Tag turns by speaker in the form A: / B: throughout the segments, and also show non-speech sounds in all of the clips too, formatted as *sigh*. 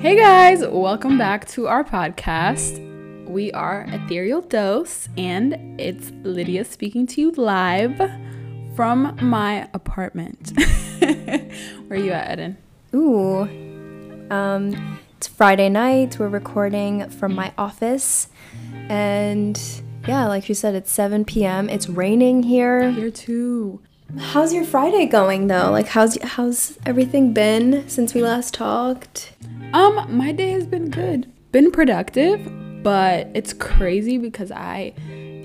A: Hey guys, welcome back to our podcast. We are Ethereal Dose, and it's Lydia speaking to you live from my apartment. *laughs* Where are you at, Eden?
B: Ooh. Um, it's Friday night. We're recording from my office. And yeah, like you said, it's 7 p.m. It's raining here.
A: Here too.
B: How's your Friday going though? Like how's how's everything been since we last talked?
A: Um, my day has been good. Been productive, but it's crazy because I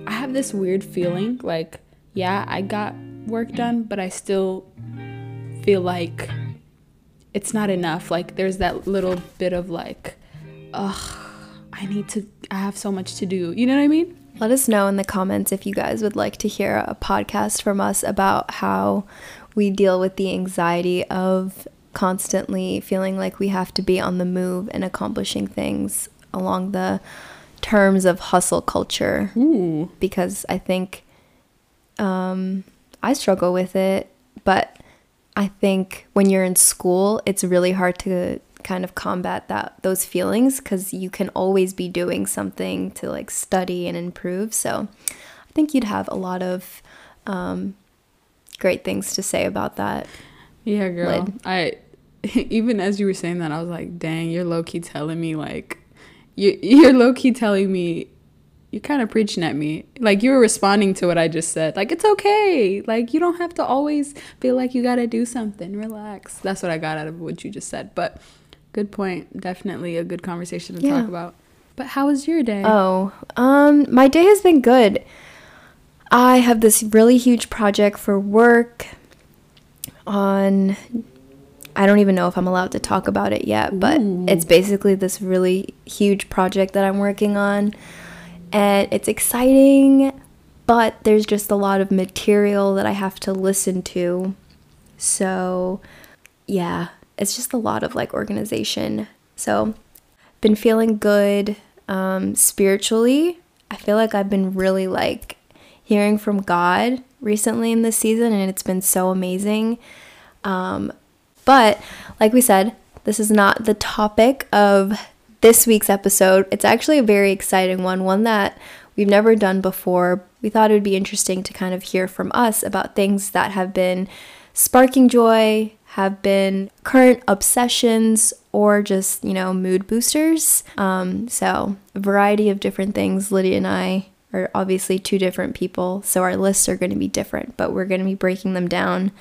A: I have this weird feeling like yeah, I got work done, but I still feel like it's not enough. Like there's that little bit of like ugh, I need to I have so much to do. You know what I mean?
B: Let us know in the comments if you guys would like to hear a podcast from us about how we deal with the anxiety of constantly feeling like we have to be on the move and accomplishing things along the terms of hustle culture.
A: Ooh.
B: Because I think um, I struggle with it, but I think when you're in school, it's really hard to kind of combat that those feelings because you can always be doing something to like study and improve. So I think you'd have a lot of um, great things to say about that.
A: Yeah, girl.
B: Lid.
A: I *laughs* even as you were saying that, I was like, dang, you're low key telling me like you you're low key telling me you're kind of preaching at me. Like you were responding to what I just said. Like it's okay. Like you don't have to always feel like you got to do something. Relax. That's what I got out of what you just said. But good point. Definitely a good conversation to
B: Yeah.
A: talk about. But how was your day?
B: Oh, um, my day has been good. I have this really huge project for work on I don't even know if I'm allowed to talk about it yet, but
A: Ooh.
B: it's basically this really huge project that I'm working on. And it's exciting, but there's just a lot of material that I have to listen to. So, yeah, it's just a lot of like organization. So, been feeling good um, spiritually. I feel like I've been really like hearing from God recently in this season, and it's been so amazing. Um, but like we said, this is not the topic of this week's episode. It's actually a very exciting one, one that we've never done before. We thought it would be interesting to kind of hear from us about things that have been sparking joy, have been current obsessions, or just, you know, mood boosters. Um, so, a variety of different things. Lydia and I are obviously two different people, so our lists are going to be different, but we're going to be breaking them down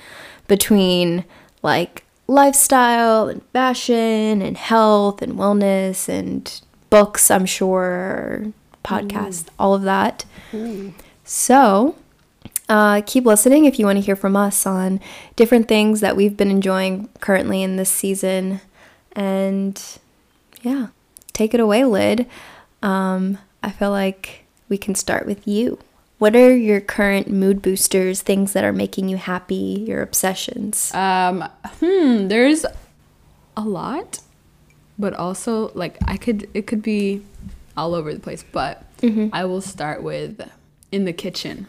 B: between like lifestyle and fashion and health and wellness and books, I'm sure, podcasts, all of that. So, uh, keep listening if you want to hear from us on different things that we've been enjoying currently in this season. And yeah, take it away, Lid. Um, I feel like we can start with you. What are your current mood boosters, things that are making you happy, your obsessions?
A: Um, hmm, there's a lot, but also like I could it could be all over the place, but I will start with in the kitchen.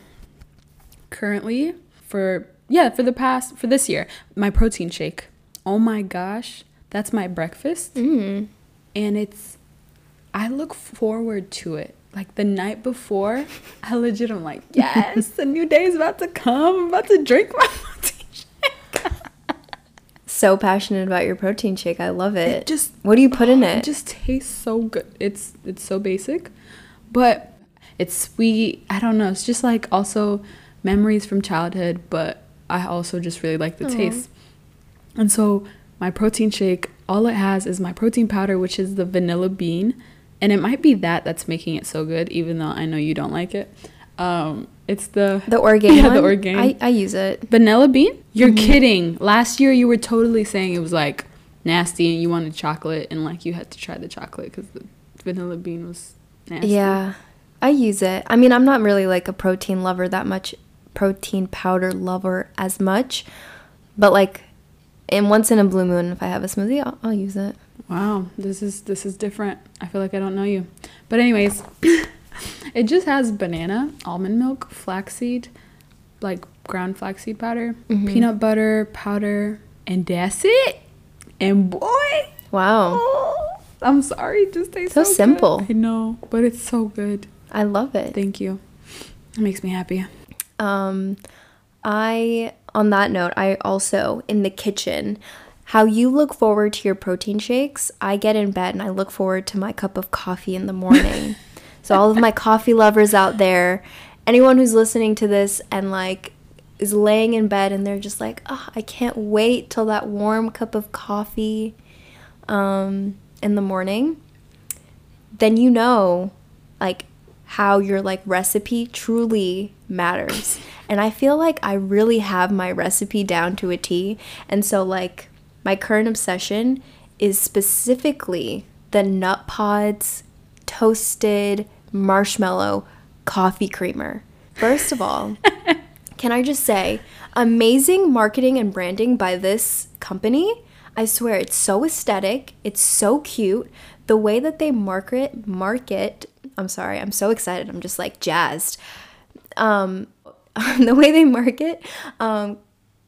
A: Currently, for yeah, for the past for this year, my protein shake. Oh my gosh, that's my breakfast.
B: Mm.
A: And it's I look forward to it. Like the night before, I legit am like, yes, the new day is about to come. I'm about to drink my *laughs* protein shake.
B: So passionate about your protein shake. I love it.
A: It just
B: what do you put in
A: It
B: it?
A: just tastes so good. It's it's so basic, but it's sweet. I don't know. It's just like also memories from childhood, but I also just really like the
B: Aw.
A: taste. And so my protein shake, all it has is my protein powder, which is the vanilla bean, and it might be that that's making it so good, even though I know you don't like it. Um, it's the
B: the *laughs* Orgain
A: Yeah, the
B: one?
A: Orgain.
B: I, I use it.
A: Vanilla bean? You're
B: Mhm.
A: kidding. Last year you were totally saying it was like nasty and you wanted chocolate and like you had to try the chocolate because the vanilla bean was nasty.
B: Yeah, I use it. I mean, I'm not really like a protein lover that much, protein powder lover as much, but like, and once in a blue moon, if I have a smoothie, I'll, I'll use it.
A: Wow, this is this is different. I feel like I don't know you. But anyways, *laughs* it just has banana, almond milk, flaxseed, like ground flaxseed powder,
B: Mhm.
A: peanut butter powder, and that's it. And boy,
B: Wow.
A: oh, I'm sorry, it just tastes
B: So
A: so, good.
B: simple.
A: I know, but it's so good.
B: I love it.
A: Thank you. It makes me happy.
B: Um, I, on that note, I also, in the kitchen, how you look forward to your protein shakes, I get in bed and I look forward to my cup of coffee in the morning. *laughs* so, all of my coffee lovers out there, anyone who's listening to this and like is laying in bed and they're just like, oh, I can't wait till that warm cup of coffee um, in the morning, then you know, like, how your like recipe truly matters. And I feel like I really have my recipe down to a T. And so like my current obsession is specifically the Nutpods toasted marshmallow coffee creamer. First of all, *laughs* can I just say, amazing marketing and branding by this company. I swear it's so aesthetic, it's so cute. The way that they market market, I'm sorry, I'm so excited. I'm just like jazzed. Um *laughs* the way they market um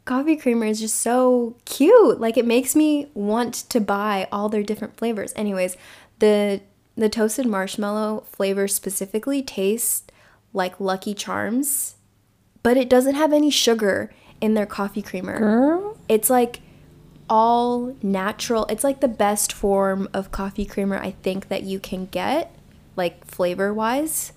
B: coffee creamer is just so cute. Like it makes me want to buy all their different flavors. Anyways, the the toasted marshmallow flavor specifically tastes like Lucky Charms, but it doesn't have any sugar in their coffee creamer.
A: Girl.
B: It's like all natural. It's like the best form of coffee creamer I think that you can get, like flavor wise.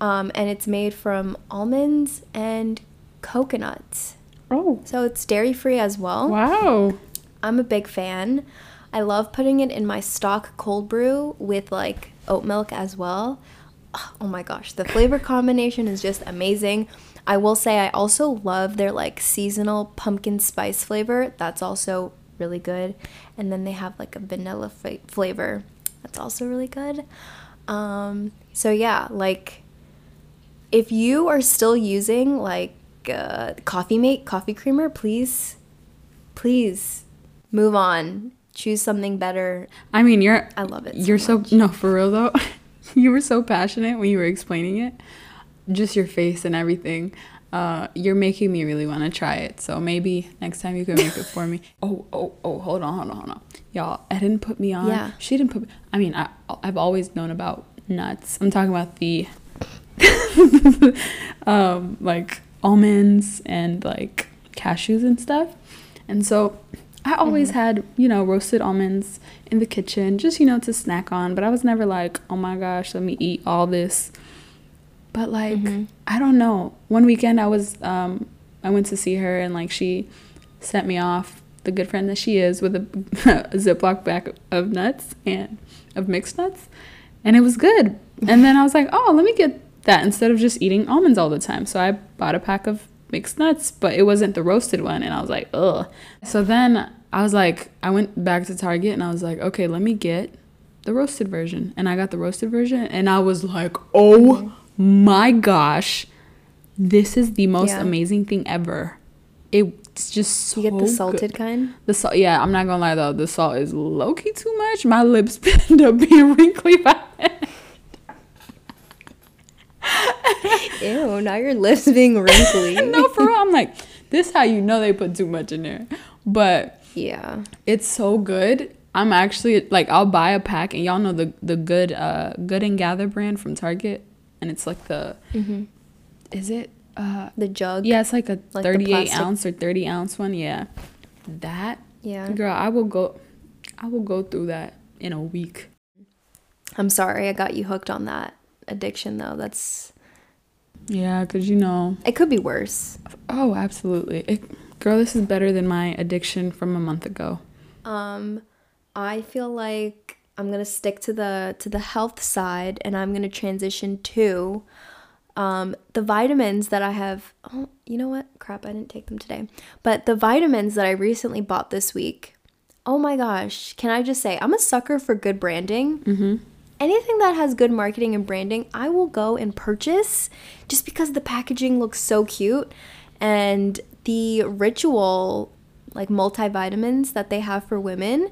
B: Um, and it's made from almonds and coconuts.
A: Oh.
B: So it's dairy free as well.
A: Wow.
B: I'm a big fan. I love putting it in my Stok cold brew with like oat milk as well. Oh my gosh, the flavor combination is just amazing. I will say I also love their like seasonal pumpkin spice flavor. That's also really good. And then they have like a vanilla fa- flavor. That's also really good. Um, so yeah, like if you are still using like uh, Coffee Mate coffee creamer, please, please move on. Choose something better.
A: I mean, you're
B: I love it. so
A: you're so
B: much.
A: no for real though. *laughs* you were so passionate when you were explaining it. Just your face and everything. Uh, you're making me really want to try it. So maybe next time you can make it for me. *laughs* Oh, oh, oh! Hold on, hold on, hold on. Y'all, Eden put me on.
B: Yeah.
A: She didn't put. I mean, I I've always known about nuts. I'm talking about the, *laughs* um, like almonds and like cashews and stuff. And so I always had, you know, roasted almonds in the kitchen, just, you know, to snack on. But I was never like, oh my gosh, let me eat all this. But like, I don't know. One weekend I was, um, I went to see her and like she sent me off, the good friend that she is, with a, *laughs* a Ziploc bag of nuts and of mixed nuts. And it was good. And then I was like, oh, let me get that instead of just eating almonds all the time. So I bought a pack of mixed nuts, but it wasn't the roasted one. And I was like, ugh. So then I was like, I went back to Target and I was like, okay, let me get the roasted version. And I got the roasted version and I was like, oh my gosh, this is the most
B: Yeah.
A: amazing thing ever. It's just so
B: You get the
A: good.
B: salted kind.
A: The salt, yeah, I'm not gonna lie though, the salt is low key too much. My lips *laughs* end up being wrinkly by.
B: Ew, now your lips being wrinkly. *laughs*
A: no, for real. I'm like, this how you know they put too much in there. But
B: Yeah.
A: it's so good. I'm actually like, I'll buy a pack, and y'all know the the good uh Good and Gather brand from Target, and it's like the, is it uh
B: The jug.
A: yeah, it's like a
B: Like
A: 38 ounce or 30 ounce one. Yeah, that
B: Yeah.
A: girl, I will go, I will go through that in a week.
B: I'm sorry I got you hooked on that addiction though. That's
A: Yeah, cause you know,
B: it could be worse.
A: oh, absolutely, it, girl, this is better than my addiction from a month ago.
B: Um I feel like I'm going to stick to the to the health side and I'm going to transition to um the vitamins that I have Oh, you know what? Crap, I didn't take them today. But the vitamins that I recently bought this week. Oh my gosh, can I just say I'm a sucker for good branding.
A: Mm-hmm.
B: anything that has good marketing and branding, I will go and purchase just because the packaging looks so cute and the ritual like multivitamins that they have for women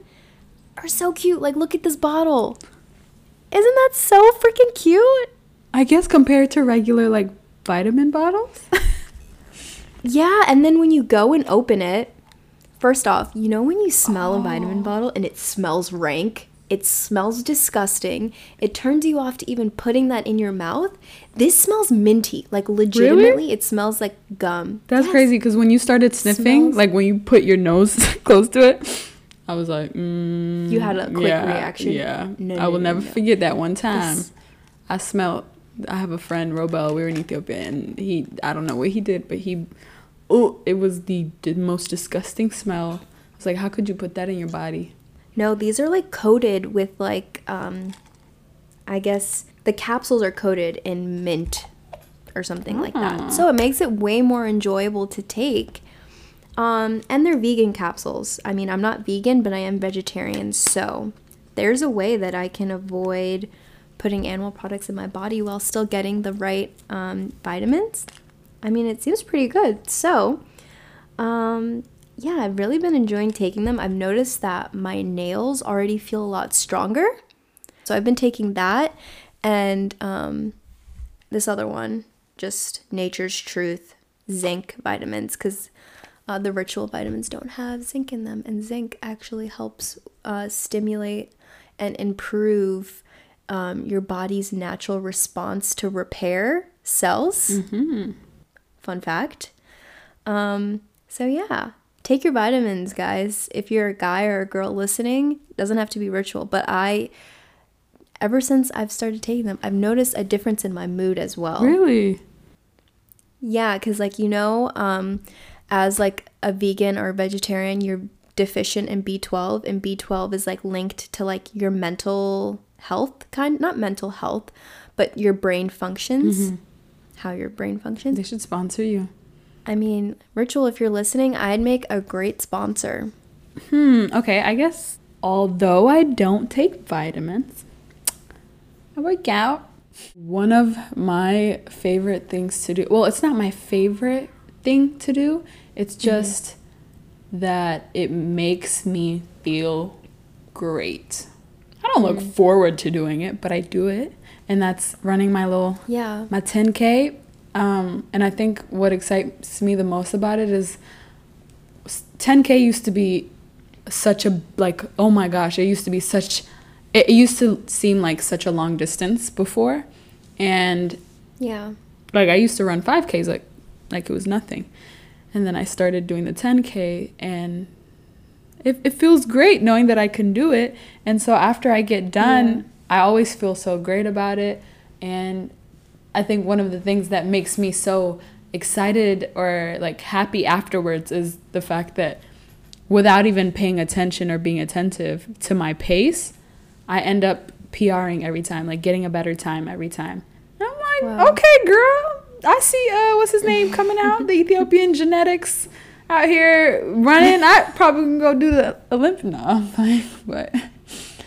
B: are so cute. Like look at this bottle. Isn't that so freaking cute?
A: I guess compared to regular like vitamin bottles. *laughs*
B: Yeah, and then when you go and open it, first off, you know when you smell a vitamin bottle and it smells rank? It smells disgusting. It turns you off to even putting that in your mouth. This smells minty. Like legitimately, it smells like gum.
A: That's
B: Yes.
A: crazy because when you started sniffing,
B: Smells-
A: like when you put your nose *laughs* close to it, I was like, mm,
B: You had a quick
A: yeah,
B: reaction?
A: Yeah,
B: No,
A: I
B: no,
A: will
B: no,
A: never forget that one time.
B: This-
A: I smelled. I have a friend, Robel. We were in Ethiopia, and he. I don't know what he did, but he. Oh, it was the, the most disgusting smell. I was like, how could you put that in your body?
B: No, these are like coated with like um I guess the capsules are coated in mint or something like
A: Ah.
B: that. So it makes it way more enjoyable to take. Um and they're vegan capsules. I mean, I'm not vegan, but I am vegetarian, so there's a way that I can avoid putting animal products in my body while still getting the right um, vitamins. I mean, it seems pretty good. So, um, yeah, I've really been enjoying taking them. I've noticed that my nails already feel a lot stronger. So I've been taking that and um, this other one, just Nature's Truth zinc vitamins, because uh, the ritual vitamins don't have zinc in them. And zinc actually helps uh, stimulate and improve um, your body's natural response to repair cells. Fun fact. Um, so yeah, take your vitamins, guys. If you're a guy or a girl listening, doesn't have to be ritual, but I ever since I've started taking them, I've noticed a difference in my mood as well.
A: Really?
B: Yeah, cuz like you know, um as like a vegan or vegetarian, you're deficient in B12 and B12 is like linked to like your mental health kind not mental health, but your brain functions. How your brain functions.
A: They should sponsor you.
B: I mean, Ritual, if you're listening, I'd make a great sponsor.
A: Hmm. Okay. I guess although I don't take vitamins, I work out. One of my favorite things to do. Well, it's not my favorite thing to do. It's just that it makes me feel great. I don't look forward to doing it, but I do it, and that's running my little
B: Yeah.
A: my 10k um, and i think what excites me the most about it is 10k used to be such a like oh my gosh it used to be such it used to seem like such a long distance before and
B: Yeah.
A: like i used to run 5ks like like it was nothing. And then i started doing the 10k and it, it feels great knowing that i can do it. And so after i get done i always feel so great about it. And i think one of the things that makes me so excited or like happy afterwards is the fact that without even paying attention or being attentive to my pace i end up pring every time like getting a better time every time. And i'm like
B: Wow.
A: okay girl i see uh what's his name coming out? The ethiopian genetics out here running. I probably can go do the olympic no i'm but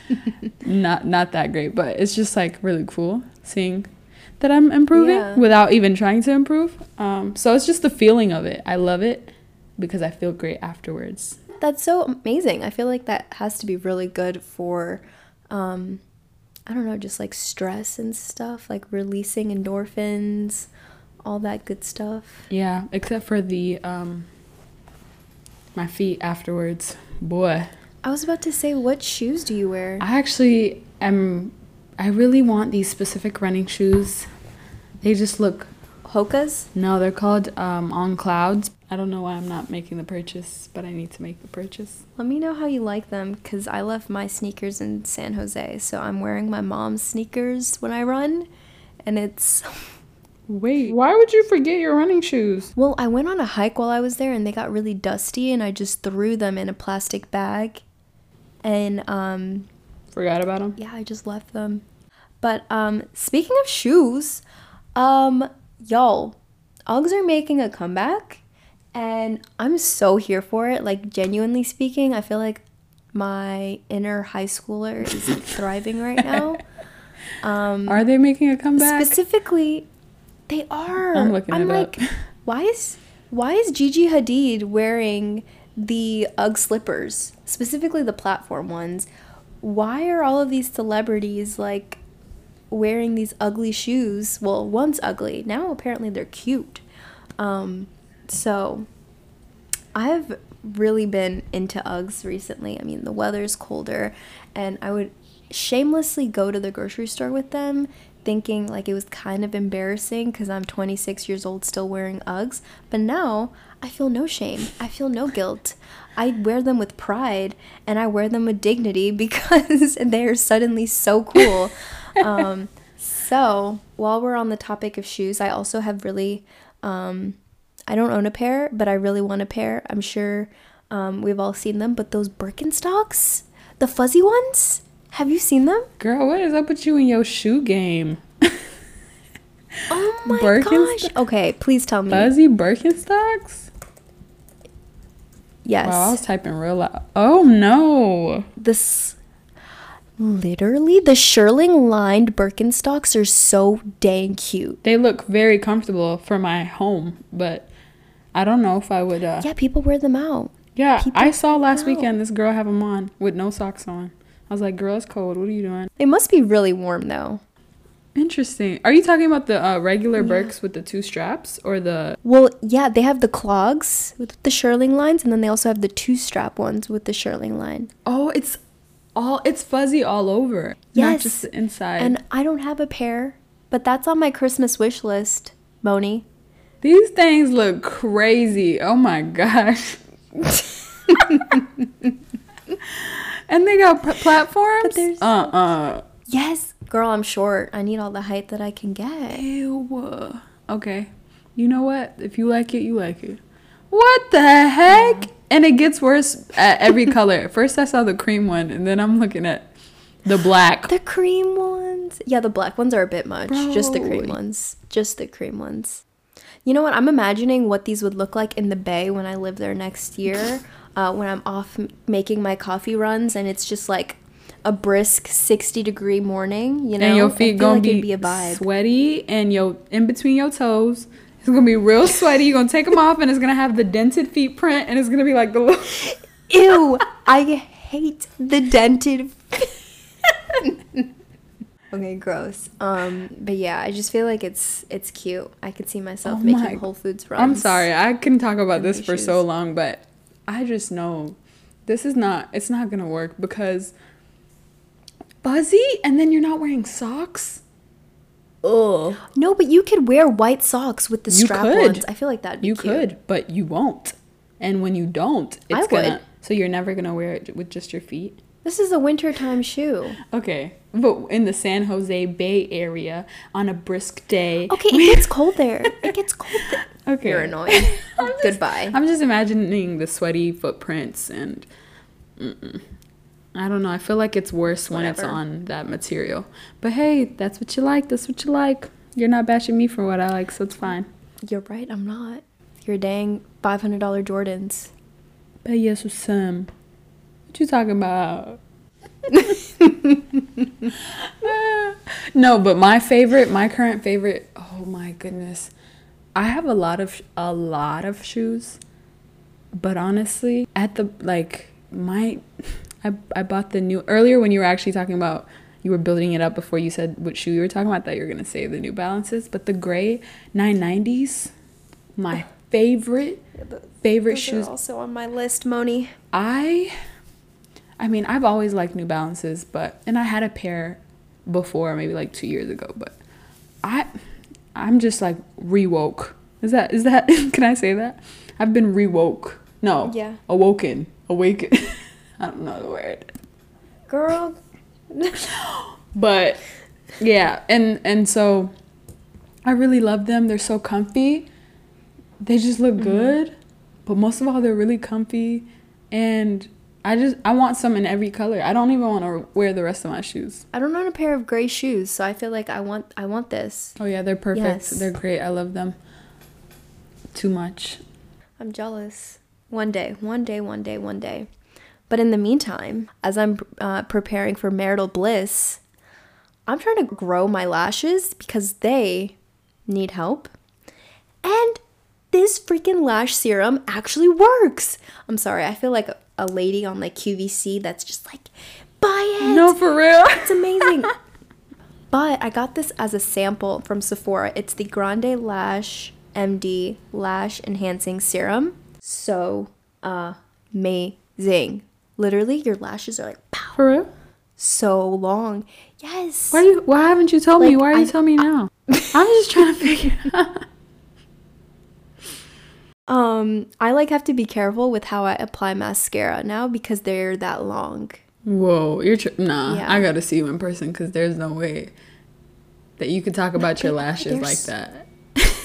A: *laughs* not not that great. But it's just like really cool seeing that i'm improving
B: Yeah.
A: without even trying to improve. Um so it's just the feeling of it. I love it because i feel great afterwards.
B: That's so amazing. I feel like that has to be really good for um I don't know, just like stress and stuff, like releasing endorphins, all that good stuff.
A: Yeah, except for the um my feet afterwards. Boy,
B: I was about to say what shoes do you wear?
A: I actually am I really want these specific running shoes. They just look
B: Hokas?
A: no, they're called um on clouds. I don't know why I'm not making the purchase, but I need to make the purchase.
B: Let me know how you like them cuz I left my sneakers in San Jose, so I'm wearing my mom's sneakers when I run and it's *laughs*
A: Wait, why would you forget your running shoes?
B: Well, I went on a hike while I was there and they got really dusty and I just threw them in a plastic bag. And um
A: Forgot about them?
B: yeah, I just left them. But um speaking of shoes, um y'all, Uggs are making a comeback and I'm so here for it. Like genuinely speaking, I feel like my inner high schooler is *laughs* thriving right now. *laughs* Um
A: Are they making a comeback?
B: Specifically, they are.
A: I'm looking it up.
B: like, why is why is Gigi Hadid wearing the UGG slippers, specifically the platform ones? Why are all of these celebrities like wearing these ugly shoes? Well, one's ugly. Now apparently they're cute. Um, so I've really been into Uggs recently. I mean, the weather's colder, and I would shamelessly go to the grocery store with them, thinking like it was kind of embarrassing because I'm 26 years old still wearing Uggs. But now I feel no shame. I feel no guilt. I wear them with pride and I wear them with dignity *laughs* because they're suddenly so cool. *laughs* um, so, while we're on the topic of shoes, I also have really, um, I don't own a pair, but I really want a pair. I'm sure um, we've all seen them, but those Birkenstocks, the fuzzy ones, have you seen them?
A: Girl, what is up with you and your shoe game? *laughs*
B: Oh my
A: Birkenstock-
B: gosh. Okay, please tell me.
A: Fuzzy Birkenstocks?
B: yes.
A: Wow, I was typing real loud. Oh no.
B: This literally the shearling lined Birkenstocks are so dang cute.
A: They look very comfortable for my home, but I don't know if I would. Uh,
B: Yeah, people wear them out.
A: yeah,
B: people
A: I saw last weekend this girl have them on with no socks on. I was like, girl, it's cold. What are you doing?
B: It must be really warm though.
A: Interesting. Are you talking about the uh, regular Birks with the two straps or the.
B: Well, yeah, they have the clogs with the shearling lines, and then they also have the two strap ones with the shearling line.
A: Oh, it's all. It's fuzzy all over. Not
B: Yes.
A: just the inside.
B: And I don't have a pair, but that's on my Christmas wish list, Moni.
A: These things look crazy. Oh my gosh. *laughs* *laughs* and they got p- platforms?
B: But there's-
A: uh-uh.
B: Yes, girl, I'm short. I need all the height that I can get.
A: Ew. Okay. You know what? If you like it, you like it. What the heck? And it gets worse at every color. *laughs* First I saw the cream one, and then I'm looking at the black.
B: The cream ones. Yeah, the black ones are a bit much. Just the cream ones. Just the cream ones. You know what? I'm imagining what these would look like in the Bay when I live there next year. *laughs* Uh, when I'm off m- making my coffee runs and it's just like a brisk 60 degree morning. You know,
A: and your feet gonna
B: like
A: be,
B: be a vibe.
A: sweaty, and your in between your toes, it's gonna be real sweaty. You're gonna take them off, and it's gonna have the dented feet print, and it's gonna be like the little. *laughs*
B: Ew! I hate the dented. *laughs* okay, gross. Um, but yeah, I just feel like it's it's cute. I could see myself
A: Oh
B: making
A: my-
B: Whole Foods runs.
A: I'm sorry, I can talk about this for so long, but I just know this is not. It's not gonna work because fuzzy, and then you're not wearing socks. Ugh.
B: No, but you could wear white socks with the
A: You
B: strap
A: could.
B: ones. I feel like that'd
A: You
B: cute.
A: could, but you won't. And when you don't, it's
B: I would.
A: gonna. So you're never gonna wear it with just your feet.
B: This is a wintertime shoe.
A: Okay, but in the San Jose Bay Area on a brisk day.
B: Okay, it gets cold there. It gets cold there.
A: Okay.
B: You're annoying. *laughs* Goodbye.
A: I'm just imagining the sweaty footprints and mm-mm. I don't know. I feel like it's worse when it's on that material. But hey, that's what you like. That's what you like. You're not bashing me for what I like, so it's fine.
B: You're right, I'm not. Your dang $500 Jordans.
A: But yes, Sam. Um, what you talking about? *laughs* *laughs* no, but my favorite, my current favorite. Oh my goodness, I have a lot of a lot of shoes, but honestly, at the like my, *laughs* I I bought the new earlier when you were actually talking about you were building it up before you said what shoe you were talking about that you were gonna say the New Balances, but the gray 990s, my *laughs* favorite favorite shoes
B: also on my list, Moni.
A: I I mean, I've always liked New Balances, but and I had a pair before, maybe like 2 years ago, but I I'm just like rewoke. Is that is that *laughs* can I say that? I've been rewoke. No.
B: Yeah.
A: Awoken. Awaken. *laughs* I don't know the word.
B: Girl. *laughs*
A: But yeah, and and so I really love them. They're so comfy. They just look mm-hmm. good. But most of all, they're really comfy and I just I want some in every color. I don't even want to wear the rest of my shoes.
B: I don't own a pair of gray shoes, so I feel like I want I want this.
A: Oh yeah, they're perfect.
B: Yes.
A: They're great. I love them. Too much.
B: I'm jealous. One day, one day, one day, one day. But in the meantime, as I'm uh, preparing for marital bliss, I'm trying to grow my lashes because they need help. And this freaking lash serum actually works. I'm sorry, I feel like a, lady on like QVC that's just like, buy it.
A: No, for real. *laughs*
B: It's amazing. but I got this as a sample from Sephora. It's the Grande Lash MD Lash Enhancing Serum. So amazing. Literally, your lashes are like pow,
A: For real?
B: so long. Yes.
A: Why you? Why haven't you told me? Why are you
B: I-
A: telling me now? I'm just trying to figure. out.
B: Um, I like have to be careful with how I apply mascara now because they're that long.
A: Whoa, you're tr- nah.
B: Yeah.
A: I gotta see you in person because there's no way that you could talk about your
B: they-
A: lashes like that. *laughs*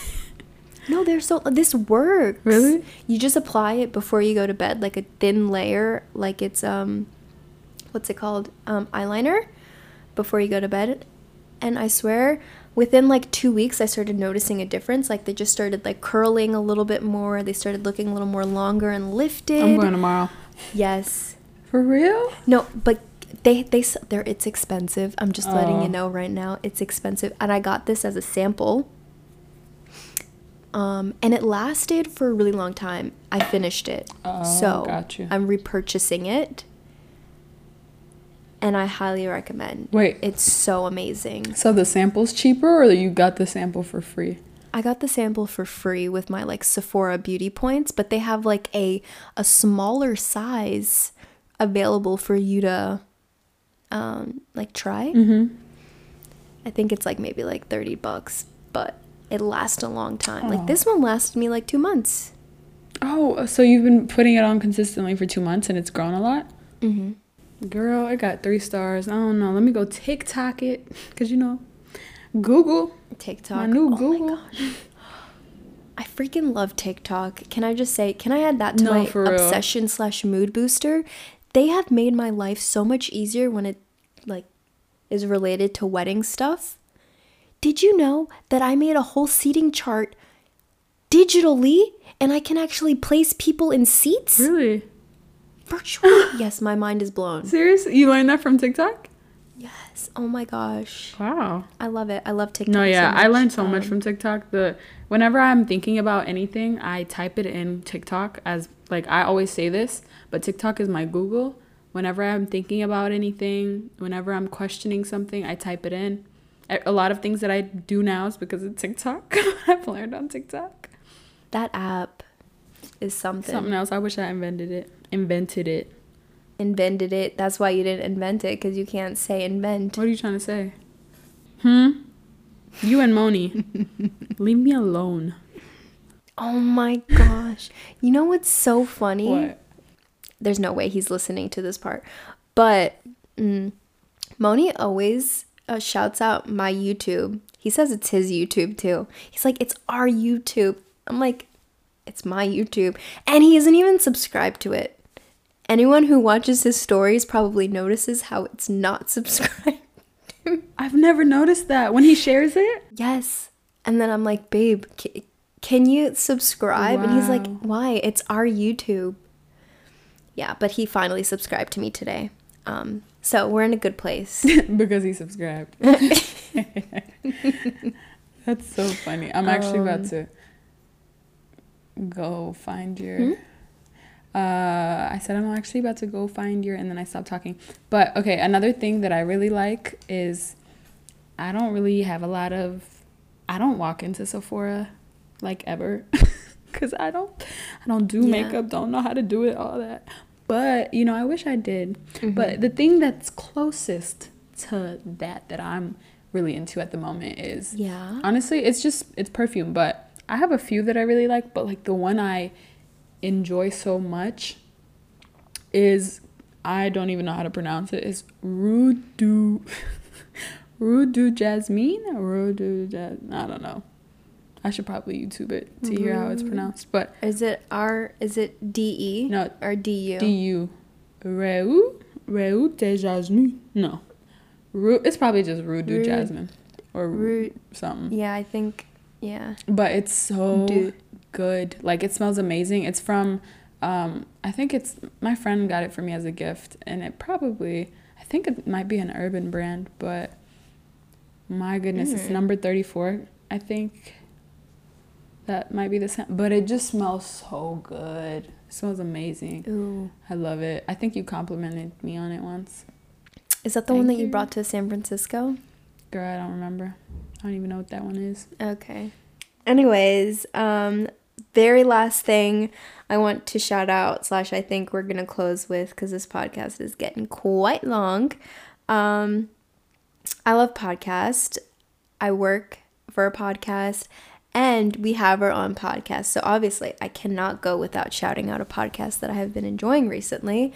B: No, they're so this works.
A: Really?
B: You just apply it before you go to bed, like a thin layer, like it's um, what's it called? Um, eyeliner, before you go to bed. And I swear, within like two weeks, I started noticing a difference. Like they just started like curling a little bit more. They started looking a little more longer and lifted.
A: I'm going tomorrow.
B: Yes.
A: For real?
B: No, but they they they're it's expensive. I'm just letting
A: Oh.
B: you know right now. It's expensive, and I got this as a sample. Um, and it lasted for a really long time. I finished it,
A: Oh,
B: so
A: got you.
B: I'm repurchasing it, and I highly recommend.
A: Wait.
B: It's so amazing.
A: So the sample's cheaper, or you got the sample for free?
B: I got the sample for free with my like Sephora beauty points, but they have like a a smaller size available for you to um like try.
A: Mm-hmm.
B: I think it's like maybe like 30 bucks, but it lasts a long time.
A: Oh.
B: Like this one lasted me like 2 months.
A: Oh, so you've been putting it on consistently for two months and it's grown a lot?
B: Mhm.
A: Girl, I got three stars. I don't know. Let me go TikTok it. Because, you know, Google.
B: TikTok.
A: My new
B: oh
A: Google.
B: my gosh. I freaking love TikTok. Can I just say, can I add that to
A: No,
B: my obsession slash mood booster? They have made my life so much easier when it like is related to wedding stuff. Did you know that I made a whole seating chart digitally and I can actually place people in seats
A: Really?
B: Virtually? *gasps* yes, my mind is blown.
A: Seriously? You learned that from TikTok?
B: Yes. Oh my gosh.
A: Wow.
B: I love it. I love TikTok.
A: No, yeah,
B: so
A: I learned so much
B: Um,
A: from TikTok. The whenever I'm thinking about anything, I type it in TikTok as like I always say this, but TikTok is my Google. Whenever I'm thinking about anything, whenever I'm questioning something, I type it in. A a lot of things that I do now is because of TikTok. *laughs* I've learned on TikTok.
B: that app is something.
A: Something else. I wish I invented it. Invented it.
B: Invented it. That's why you didn't invent it because you can't say invent.
A: What are you trying to say? Hmm. You and Moni, *laughs* leave me alone.
B: Oh my gosh. You know what's so funny?
A: What?
B: There's no way he's listening to this part. But mm, Moni always uh, shouts out my YouTube. He says it's his YouTube too. He's like, it's our YouTube. I'm like, it's my YouTube. And he isn't even subscribed to it. Anyone who watches his stories probably notices how it's not *laughs* subscribed.
A: I've never noticed that when he shares it.
B: Yes. And then I'm like, babe, ca- can you subscribe? And he's like, why? It's our YouTube. Yeah, but he finally subscribed to me today. Um, so we're in a good place. *laughs*
A: because he subscribed. *laughs* That's so funny. I'm actually about
B: Um,
A: to go find your.
B: Hmm?
A: Uh, I said I'm actually about to go find your, and then I stopped talking. But okay, another thing that I really like is I don't really have a lot of. I don't walk into Sephora like ever *laughs* because I don't I don't do
B: Yeah.
A: makeup, don't know how to do it, all that. But you know, I wish I did.
B: Mm-hmm.
A: But the thing that's closest to that that I'm really into at the moment is
B: Yeah.
A: honestly it's just it's perfume but i have a few that i really like but like the one i enjoy so much is i don't even know how to pronounce it. it is rudu *laughs* rudu jasmine rudu jas- i don't know i should probably youtube it to hear how it's pronounced but
B: Is it R? Is it D E?
A: No,
B: Or D U?
A: du reu reu de jasmine no Ru, it's probably just rudu
B: Ru-
A: jasmine or
B: Ru-
A: something
B: Yeah, I think. Yeah.
A: but it's so
B: Du.
A: Good like it smells amazing it's from um i think it's my friend got it for me as a gift and it probably i think it might be an urban brand but my goodness it's
B: Mm.
A: number 34 i think that might be the scent but it just smells so good it smells amazing
B: Ooh.
A: i love it i think you complimented me on it once
B: Is that the one that you
A: you.
B: brought to San Francisco?
A: girl i don't remember i don't even know what that one is
B: Okay. Anyways, um, very last thing I want to shout out, slash, I think we're going to close with because this podcast is getting quite long. Um, I love podcast. I work for a podcast and we have our own podcast. So obviously, I cannot go without shouting out a podcast that I have been enjoying recently.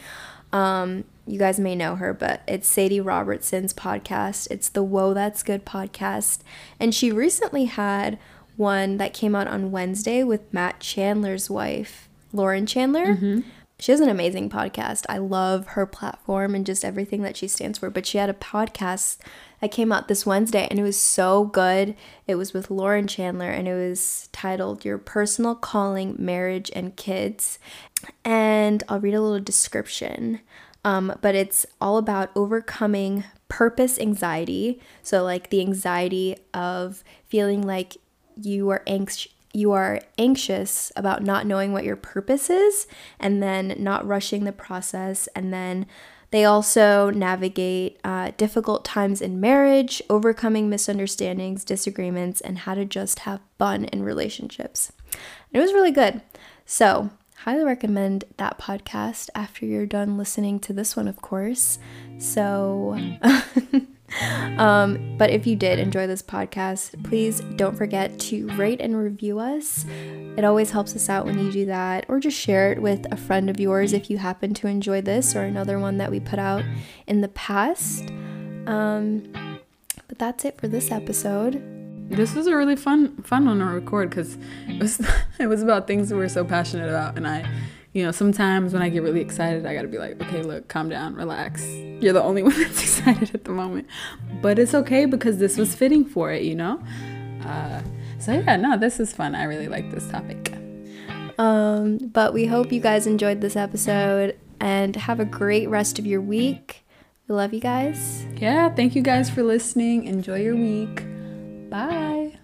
B: Um, you guys may know her, but it's Sadie Robertson's podcast. It's the Whoa That's Good podcast. And she recently had one that came out on Wednesday with Matt Chandler's wife, Lauren Chandler. Mm-hmm. She has an amazing podcast. I love her platform and just everything that she stands for. But she had a podcast that came out this Wednesday and it was so good. It was with Lauren Chandler and it was titled Your Personal Calling, Marriage, and Kids. And I'll read a little description. Um, but it's all about overcoming purpose anxiety. So, like the anxiety of feeling like you are anxious you are anxious about not knowing what your purpose is and then not rushing the process and then they also navigate uh, difficult times in marriage, overcoming misunderstandings, disagreements, and how to just have fun in relationships. And it was really good. So, highly recommend that podcast after you're done listening to this one, of course. So, *laughs* um, but if you did enjoy this podcast, please don't forget to rate and review us. It always helps us out when you do that, or just share it with a friend of yours if you happen to enjoy this or another one that we put out in the past. Um, but that's it for this episode.
A: This was a really fun fun one to record because it was *laughs* it was about things that we're so passionate about, and I you know, sometimes when I get really excited, I gotta be like, okay, look, calm down, relax. You're the only *laughs* one that's *laughs* excited at the moment. But it's okay because this was fitting for it, you know? Uh, so yeah, no, this is fun. I really like this topic.
B: Um, but we hope you guys enjoyed this episode and have a great rest of your week. We love you guys.
A: Yeah, thank you guys for listening. Enjoy your week. Bye.